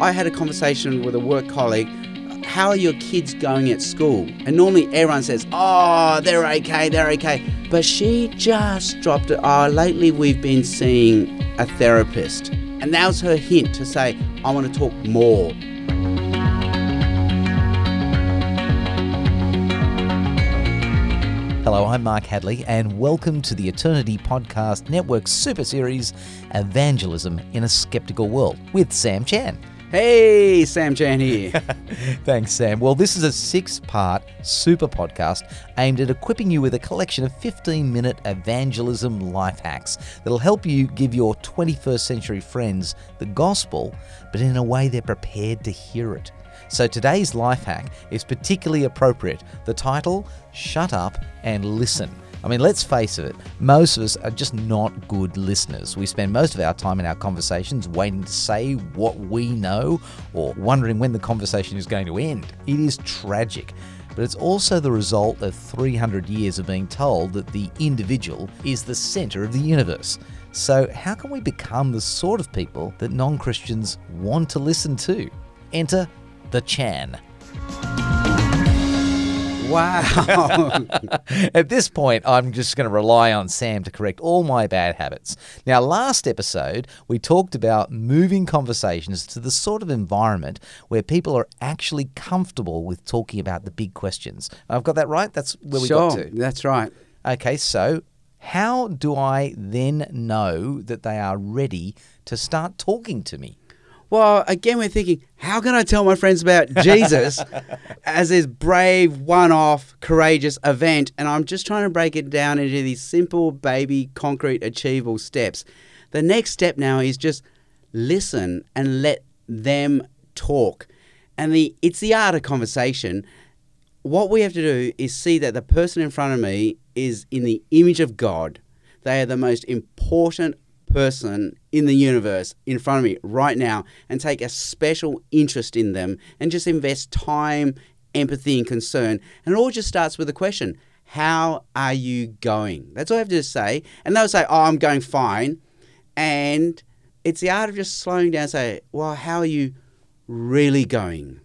I had a conversation with a work colleague. How are your kids going at school? And normally everyone says, Oh, they're okay, they're okay. But she just dropped it. Oh, lately we've been seeing a therapist. And that was her hint to say, I want to talk more. Hello, I'm Mark Hadley, and welcome to the Eternity Podcast Network super series, Evangelism in a Skeptical World, with Sam Chan. Hey, Sam Chan here. Thanks, Sam. Well, this is a six part super podcast aimed at equipping you with a collection of 15 minute evangelism life hacks that'll help you give your 21st century friends the gospel, but in a way they're prepared to hear it. So today's life hack is particularly appropriate. The title, Shut Up and Listen. I mean, let's face it, most of us are just not good listeners. We spend most of our time in our conversations waiting to say what we know or wondering when the conversation is going to end. It is tragic. But it's also the result of 300 years of being told that the individual is the center of the universe. So, how can we become the sort of people that non Christians want to listen to? Enter the Chan. Wow. At this point, I'm just going to rely on Sam to correct all my bad habits. Now, last episode, we talked about moving conversations to the sort of environment where people are actually comfortable with talking about the big questions. I've got that right? That's where we sure, got to. that's right. Okay, so how do I then know that they are ready to start talking to me? Well, again, we're thinking, how can I tell my friends about Jesus as this brave, one off, courageous event? And I'm just trying to break it down into these simple, baby, concrete, achievable steps. The next step now is just listen and let them talk. And the it's the art of conversation. What we have to do is see that the person in front of me is in the image of God. They are the most important person in the universe in front of me right now and take a special interest in them and just invest time, empathy, and concern. And it all just starts with a question How are you going? That's all I have to say. And they'll say, Oh, I'm going fine. And it's the art of just slowing down and say, Well, how are you really going?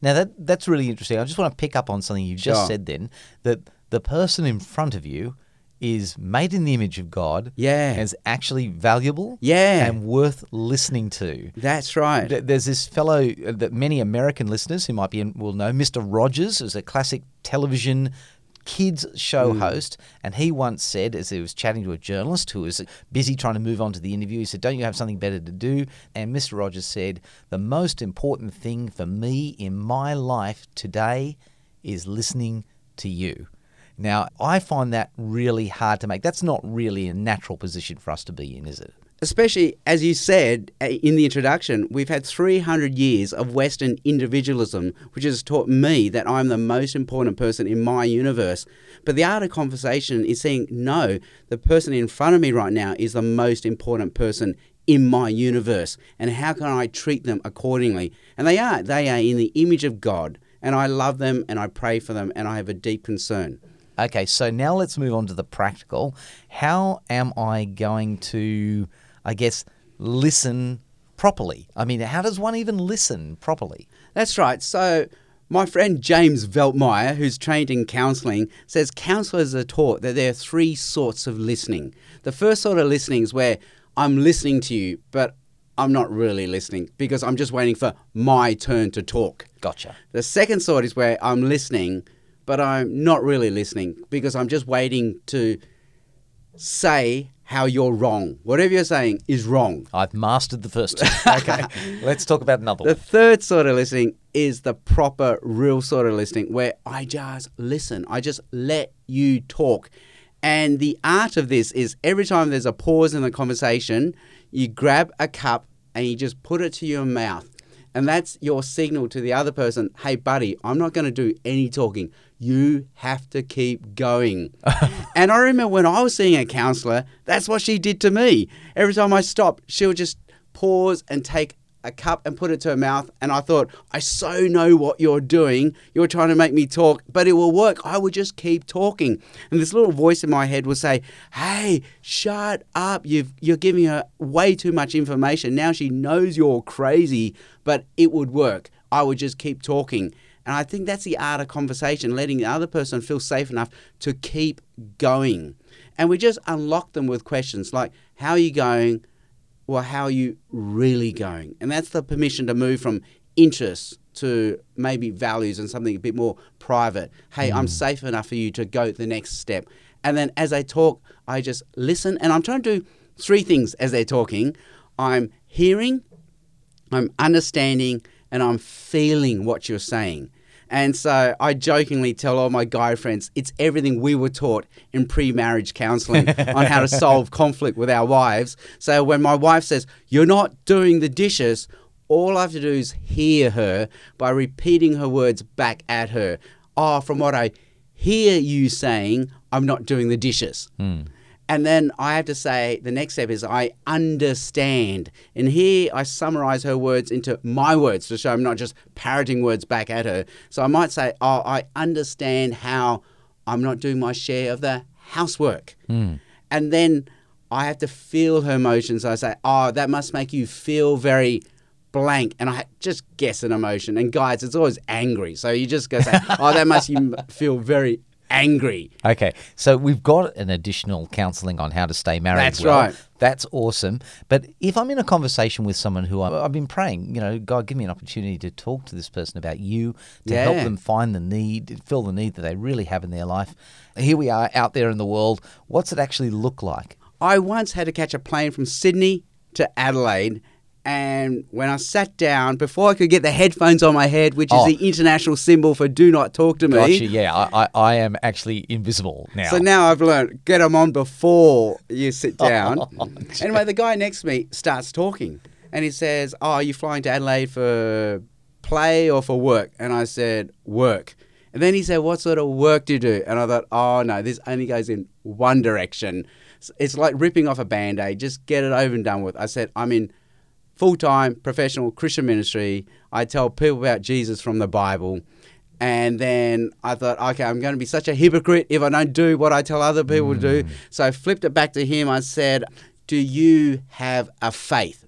Now that that's really interesting. I just want to pick up on something you just Sure. said then that the person in front of you is made in the image of God. Yeah. Is actually valuable. Yeah. And worth listening to. That's right. There's this fellow uh, that many American listeners who might be in, will know, Mr. Rogers, is a classic television kids show host, and he once said, as he was chatting to a journalist who was busy trying to move on to the interview, he said, "Don't you have something better to do?" And Mr. Rogers said, "The most important thing for me in my life today is listening to you." Now, I find that really hard to make. That's not really a natural position for us to be in, is it? especially as you said in the introduction, we've had 300 years of Western individualism, which has taught me that I'm the most important person in my universe. But the art of conversation is saying, no, the person in front of me right now is the most important person in my universe. And how can I treat them accordingly? And they are. They are in the image of God. And I love them and I pray for them and I have a deep concern. Okay, so now let's move on to the practical. How am I going to, I guess, listen properly? I mean, how does one even listen properly? That's right. So, my friend James Veltmeyer, who's trained in counselling, says counsellors are taught that there are three sorts of listening. The first sort of listening is where I'm listening to you, but I'm not really listening because I'm just waiting for my turn to talk. Gotcha. The second sort is where I'm listening, but I'm not really listening because I'm just waiting to say how you're wrong. Whatever you're saying is wrong. I've mastered the first two. Okay, let's talk about another The one. third sort of listening is the proper, real sort of listening where I just listen. I just let you talk. And the art of this is every time there's a pause in the conversation, you grab a cup and you just put it to your mouth. And that's your signal to the other person hey, buddy, I'm not going to do any talking. You have to keep going. and I remember when I was seeing a counselor, that's what she did to me. Every time I stopped, she would just pause and take a cup and put it to her mouth. And I thought, I so know what you're doing. You're trying to make me talk, but it will work. I would just keep talking. And this little voice in my head would say, Hey, shut up. You've, you're giving her way too much information. Now she knows you're crazy, but it would work. I would just keep talking. And I think that's the art of conversation, letting the other person feel safe enough to keep going. And we just unlock them with questions like, How are you going? Well, how are you really going? And that's the permission to move from interests to maybe values and something a bit more private. Hey, I'm hmm. safe enough for you to go the next step. And then as they talk, I just listen. And I'm trying to do three things as they're talking I'm hearing, I'm understanding, and I'm feeling what you're saying. And so I jokingly tell all my guy friends it's everything we were taught in pre marriage counseling on how to solve conflict with our wives. So when my wife says, You're not doing the dishes, all I have to do is hear her by repeating her words back at her. Oh, from what I hear you saying, I'm not doing the dishes. Hmm. And then I have to say the next step is I understand. And here I summarize her words into my words to show I'm not just parroting words back at her. So I might say, Oh, I understand how I'm not doing my share of the housework. Hmm. And then I have to feel her emotions. I say, Oh, that must make you feel very blank. And I just guess an emotion. And guys, it's always angry. So you just go say, Oh, that must you feel very angry. Okay, so we've got an additional counselling on how to stay married. That's well. right. That's awesome. But if I'm in a conversation with someone who I'm, I've been praying, you know, God, give me an opportunity to talk to this person about you, to help them find the need, fill the need that they really have in their life. Here we are out there in the world. What's it actually look like? I once had to catch a plane from Sydney to Adelaide. And when I sat down, before I could get the headphones on my head, which is Oh. the international symbol for do not talk to me. Gotcha. Yeah, I, I, I am actually invisible now. So now I've learned get them on before you sit down. Oh, anyway, the guy next to me starts talking and he says, Oh, are you flying to Adelaide for play or for work? And I said, Work. And then he said, What sort of work do you do? And I thought, Oh, no, this only goes in one direction. It's like ripping off a band aid. Just get it over and done with. I said, I'm in full time professional Christian ministry. I tell people about Jesus from the Bible. And then I thought, okay, I'm going to be such a hypocrite if I don't do what I tell other people to do. Mm. So I flipped it back to him. I said, Do you have a faith?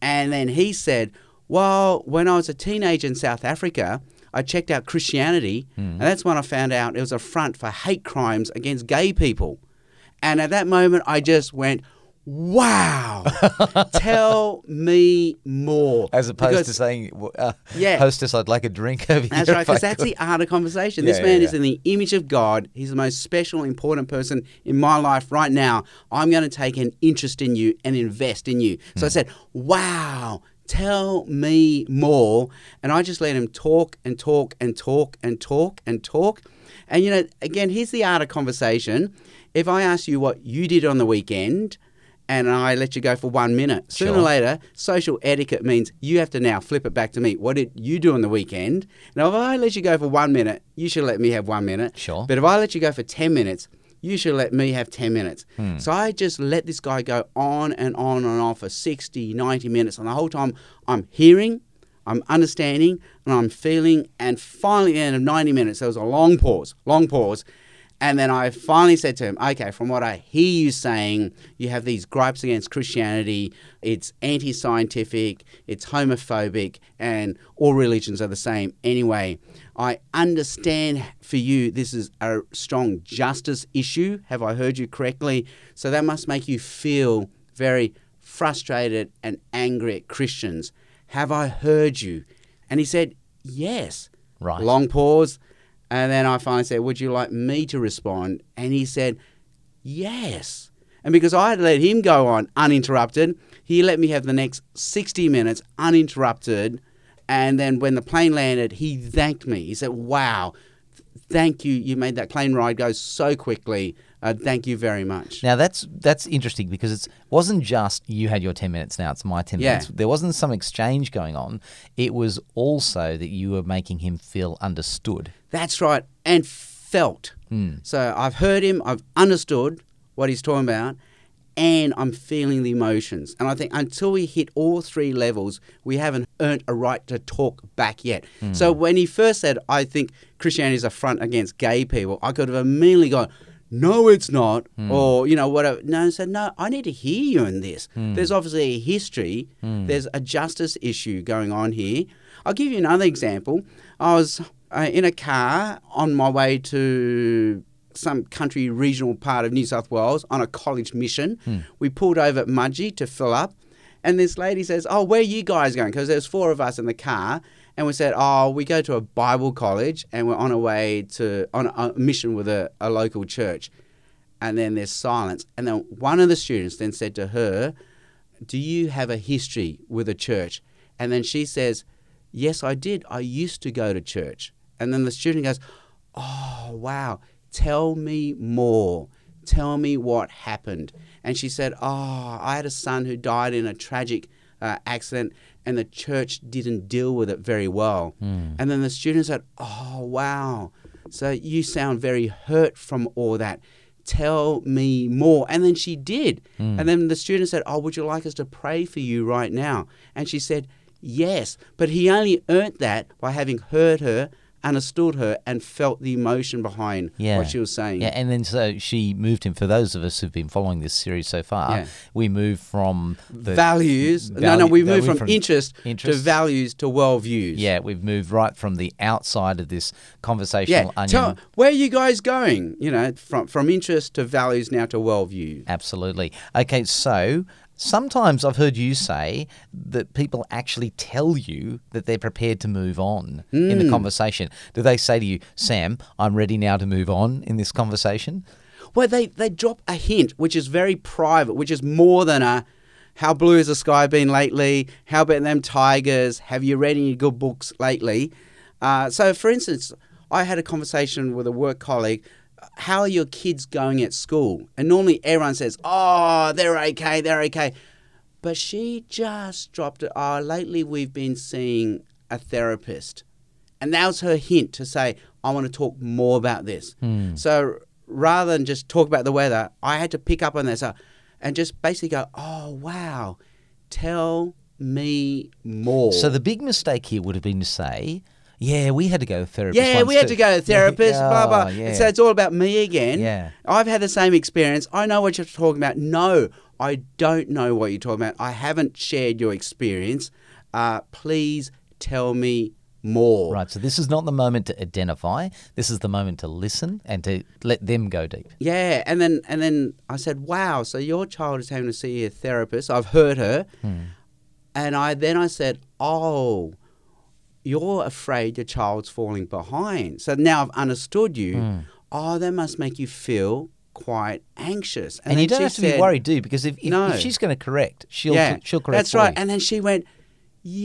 And then he said, Well, when I was a teenager in South Africa, I checked out Christianity, mm. and that's when I found out it was a front for hate crimes against gay people. And at that moment, I just went, Wow, tell me more. As opposed Because- to saying, uh, Yeah. hostess, I'd like a drink over That's here. That's right, because that's could." the art of conversation. Yeah, this yeah, man is in the image of God. He's the most special, important person in my life right now. I'm going to take an interest in you and invest in you. So I Hmm. said, Wow, tell me more. And I just let him talk and talk and talk and talk and talk. And, you know, again, here's the art of conversation. If I ask you what you did on the weekend, and I let you go for one minute. Sooner or Sure. later, social etiquette means you have to now flip it back to me. What did you do on the weekend? Now, if I let you go for one minute, you should let me have one minute. Sure. But if I let you go for 10 minutes, you should let me have 10 minutes. Hmm. So I just let this guy go on and on and on for 60, 90 minutes. And the whole time I'm hearing, I'm understanding, and I'm feeling. And finally, at the end of 90 minutes, there was a long pause, long pause. And then I finally said to him, okay, from what I hear you saying, you have these gripes against Christianity. It's anti scientific, it's homophobic, and all religions are the same. Anyway, I understand for you this is a strong justice issue. Have I heard you correctly? So that must make you feel very frustrated and angry at Christians. Have I heard you? And he said, yes. Right. Long pause. And then I finally said, Would you like me to respond? And he said, Yes. And because I had let him go on uninterrupted, he let me have the next 60 minutes uninterrupted. And then when the plane landed, he thanked me. He said, Wow, thank you. You made that plane ride go so quickly. Uh, thank you very much. Now that's that's interesting because it wasn't just you had your ten minutes now it's my ten Yeah. minutes. There wasn't some exchange going on. It was also that you were making him feel understood. That's right. And felt. Hmm. So I've heard him, I've understood what he's talking about, and I'm feeling the emotions. And I think until we hit all three levels, we haven't earned a right to talk back yet. So when he first said, I think Christianity is a front against gay people, I could have immediately gone, no, it's not, hmm. or you know whatever. No, I said no. I need to hear you in this. Hmm. There's obviously a history. Hmm. There's a justice issue going on here. I'll give you another example. I was uh, in a car on my way to some country regional part of New South Wales on a college mission. We pulled over at Mudgee to fill up, and this lady says, "Oh, where are you guys going?" Because there's four of us in the car, and we said, "Oh, we go to a Bible college, and we're on our way to on a, mission with a, a local church." And then there's silence, and then one of the students then said to her, "Do you have a history with a church?" And then she says, "Yes, I did. I used to go to church." And then the student goes, "Oh, wow! Tell me more. Tell me what happened." And she said, "Oh, I had a son who died in a tragic uh, accident, and the church didn't deal with it very well." Hmm. And then the student said, "Oh, wow! So you sound very hurt from all that." Tell me more. And then she did. Hmm. And then the student said, Oh, would you like us to pray for you right now? And she said, Yes. But he only earned that by having heard her, understood her, and felt the emotion behind Yeah. what she was saying. Yeah, and then so she moved him. For those of us who've been following this series so far, Yeah. we moved from the values. no, no, we moved we from, interest to values to worldviews. Yeah, we've moved right from the outside of this Yeah. conversational onion. Tell, where are you guys going? You know, from from interest to values now to worldview. Absolutely. Okay, so sometimes I've heard you say that people actually tell you that they're prepared to move on in Hmm. the conversation. Do they say to you, Sam, I'm ready now to move on in this conversation? Well, they, they drop a hint, which is very private, which is more than a how blue has the sky been lately? How about them tigers? Have you read any good books lately? Uh, so, for instance, I had a conversation with a work colleague. How are your kids going at school? And normally everyone says, oh, they're okay, they're okay. But she just dropped it. Oh, lately we've been seeing a therapist. And that was her hint to say, I want to talk more about this. So rather than just talk about the weather, I had to pick up on this uh, and just basically go, oh, wow, tell me more. So the big mistake here would have been to say, yeah, we had to go to therapist. yeah, we had too." to go to therapist, Yeah, blah, blah. yeah. So it's all about me again. Yeah. I've had the same experience. I know what you're talking about. No, I don't know what you're talking about. I haven't shared your experience. Uh, please tell me more. Right, so this is not the moment to identify. This is the moment to listen and to let them go deep. Yeah, and then and then I said, "Wow, so your child is having to see a therapist." I've heard her, and I then I said, "Oh, you're afraid your child's falling behind." So now I've understood you. Oh, that must make you feel quite anxious. And, you don't have to be worried, do you? Because if, if, No. if she's going to correct, she'll yeah, she'll correct. That's right. you. And then she went,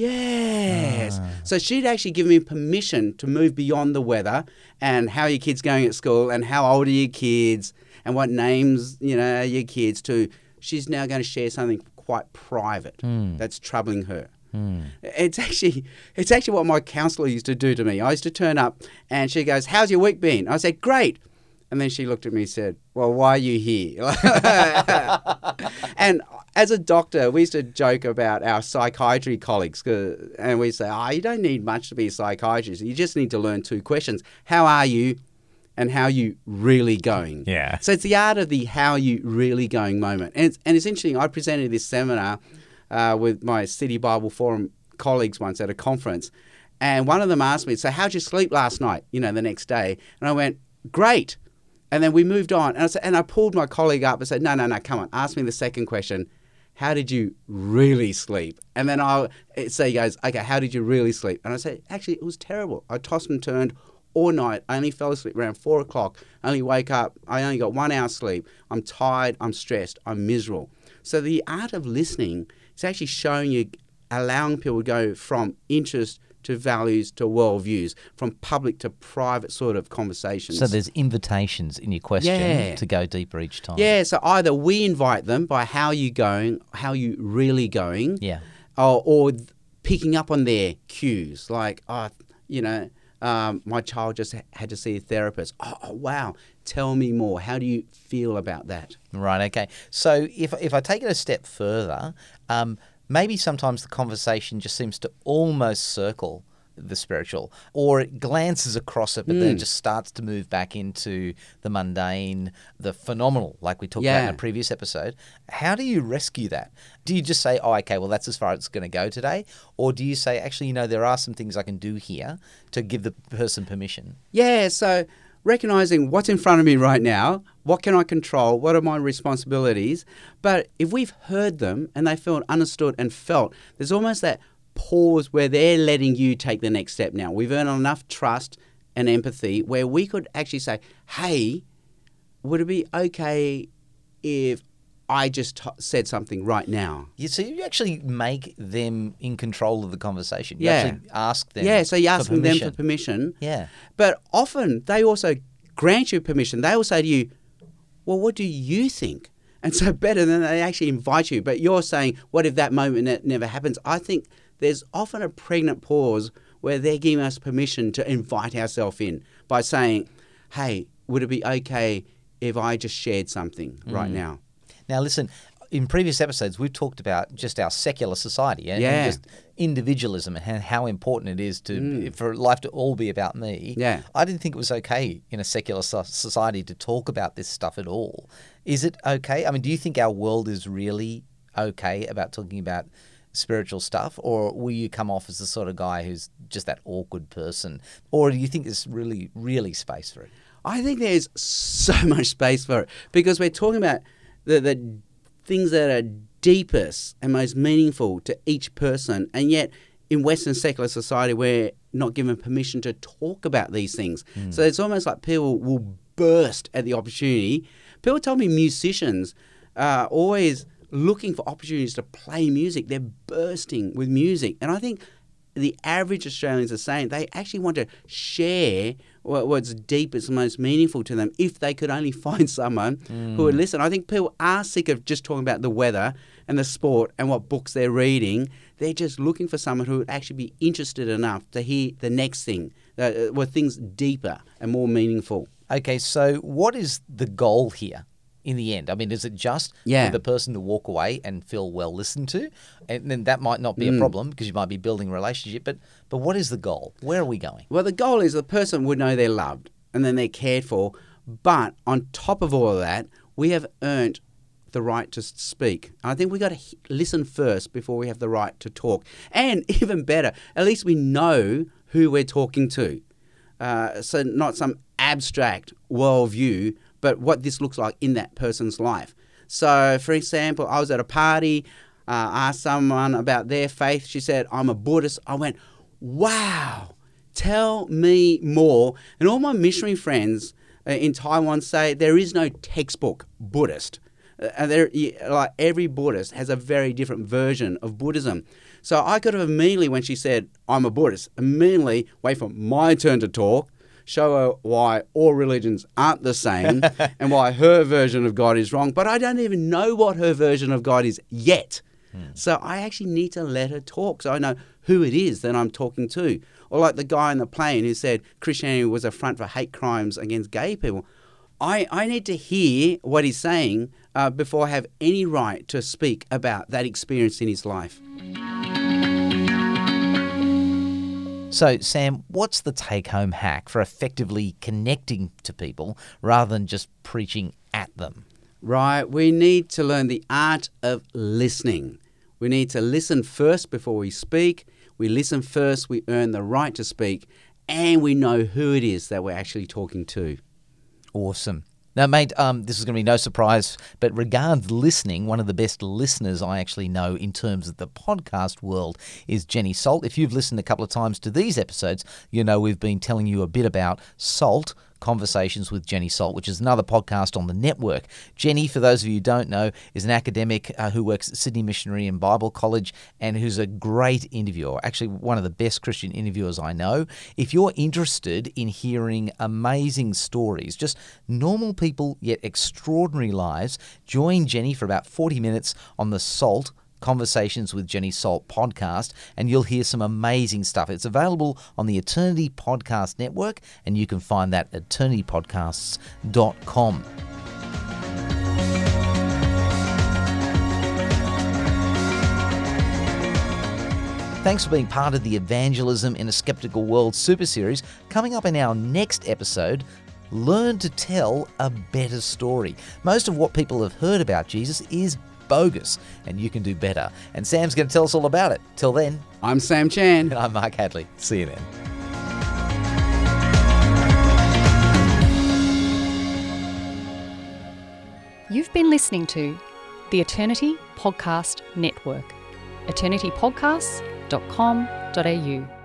Yes. Ah. So she'd actually given me permission to move beyond the weather and how your kids going at school and how old are your kids and what names, you know, are your kids to. She's now going to share something quite private Hmm. that's troubling her. Hmm. It's actually it's actually what my counselor used to do to me. I used to turn up and she goes, "How's your week been?" I said, "Great." And then she looked at me and said, Well, why are you here? and as a doctor, we used to joke about our psychiatry colleagues, and we say, Oh, you don't need much to be a psychiatrist. You just need to learn two questions How are you? And how are you really going? Yeah. So it's the art of the how are you really going moment. And it's, and it's interesting, I presented this seminar uh, with my City Bible Forum colleagues once at a conference. And one of them asked me, So, how'd you sleep last night? You know, the next day. And I went, Great. And then we moved on. And I, said, and I pulled my colleague up and said, No, no, no, come on. Ask me the second question. How did you really sleep? And then I'll say, he goes, Okay, how did you really sleep? And I said, Actually, it was terrible. I tossed and turned all night. I only fell asleep around four o'clock. I only wake up. I only got one hour sleep. I'm tired. I'm stressed. I'm miserable. So the art of listening is actually showing you, allowing people to go from interest to values to worldviews, from public to private sort of conversations. So there's invitations in your question Yeah. to go deeper each time. yeah. So either we invite them by how you going, how you really going, Yeah. or, or picking up on their cues, like, oh, you know, um, my child just had to see a therapist. Oh, oh, wow. Tell me more. How do you feel about that? Right. Okay. So if if I take it a step further, um, maybe sometimes the conversation just seems to almost circle the spiritual, or it glances across it, but then it Mm. just starts to move back into the mundane, the phenomenal, like we talked about in a previous episode. How do you rescue that? Do you just say, "Oh, okay, well, that's as far as it's going to go today," or do you say, "Actually, you know, there are some things I can do here to give the person permission"? Yeah, so recognizing what's in front of me right now, what can I control, what are my responsibilities. But if we've heard them and they feel understood and felt, there's almost that pause where they're letting you take the next step now. We've earned enough trust and empathy where we could actually say, hey, would it be okay if I just t- said something right now? You see, you actually make them in control of the conversation. You Yeah. actually ask them. Yeah, so you're asking them for permission. permission. Yeah. But often they also grant you permission. They will say to you, Well, what do you think? And so better than they actually invite you. But you're saying, What if that moment never happens? I think there's often a pregnant pause where they're giving us permission to invite ourselves in by saying, Hey, would it be okay if I just shared something Mm. right now? Now, listen. In previous episodes, we've talked about just our secular society and, Yeah. just individualism and how- important it is to for life to all be about me. Mm. Yeah. I didn't think it was okay in a secular society to talk about this stuff at all. Is it okay? I mean, do you think our world is really okay about talking about spiritual stuff, or will you come off as the sort of guy who's just that awkward person, or do you think there's really, really space for it? I think there's so much space for it because we're talking about the, the things that are deepest and most meaningful to each person, and yet in Western secular society, we're not given permission to talk about these things. Hmm. So it's almost like people will burst at the opportunity. People tell me musicians are always looking for opportunities to play music. They're bursting with music, and I think the average Australians are saying they actually want to share what's deepest, and most meaningful to them if they could only find someone who would listen. I think people are sick of just talking about the weather and the sport and what books they're reading. They're just looking for someone who would actually be interested enough to hear the next thing, uh, were things deeper and more meaningful. Okay, so what is the goal here in the end? I mean, is it just Yeah. for the person to walk away and feel well listened to? And then that might not be Mm. a problem because you might be building a relationship, but but what is the goal? Where are we going? Well, the goal is the person would know they're loved and then they're cared for. But on top of all of that, we have earned the right to speak. I think we got to listen first before we have the right to talk. And even better, at least we know who we're talking to. Uh, so not some abstract worldview, but what this looks like in that person's life. So, for example, I was at a party, uh, asked someone about their faith. She said, "I'm a Buddhist." I went, "Wow, tell me more." And all my missionary friends uh, in Taiwan say there is no textbook Buddhist. Uh, and there, like every Buddhist has a very different version of Buddhism. So I could have immediately, when she said, I'm a Buddhist, immediately wait for my turn to talk, show her why all religions aren't the same and why her version of God is wrong. But I don't even know what her version of God is yet. So I actually need to let her talk so I know who it is that I'm talking to. Or like the guy in the plane who said Christianity was a front for hate crimes against gay people. I, I need to hear what he's saying uh, before I have any right to speak about that experience in his life. So, Sam, what's the take home hack for effectively connecting to people rather than just preaching at them? Right, we need to learn the art of listening. We need to listen first before we speak. We listen first, we earn the right to speak, and we know who it is that we're actually talking to. Awesome. Now, mate, um, this is going to be no surprise, but regards listening, one of the best listeners I actually know in terms of the podcast world is Jenny Salt. If you've listened a couple of times to these episodes, you know we've been telling you a bit about Salt. Conversations with Jenny Salt, which is another podcast on the network. Jenny, for those of you who don't know, is an academic uh, who works at Sydney Missionary and Bible College and who's a great interviewer, actually, one of the best Christian interviewers I know. If you're interested in hearing amazing stories, just normal people yet extraordinary lives, join Jenny for about 40 minutes on the Salt Conversations with Jenny Salt podcast, and you'll hear some amazing stuff. It's available on the Eternity Podcast Network, and you can find that at eternitypodcasts.com. Thanks for being part of the Evangelism in a Skeptical World super series. Coming up in our next episode, learn to tell a better story. Most of what people have heard about Jesus is bogus, and you can do better. And Sam's going to tell us all about it. Till then, I'm Sam Chan. and I'm Mark Hadley. See you then. You've been listening to the Eternity Podcast Network, eternitypodcasts.com.au.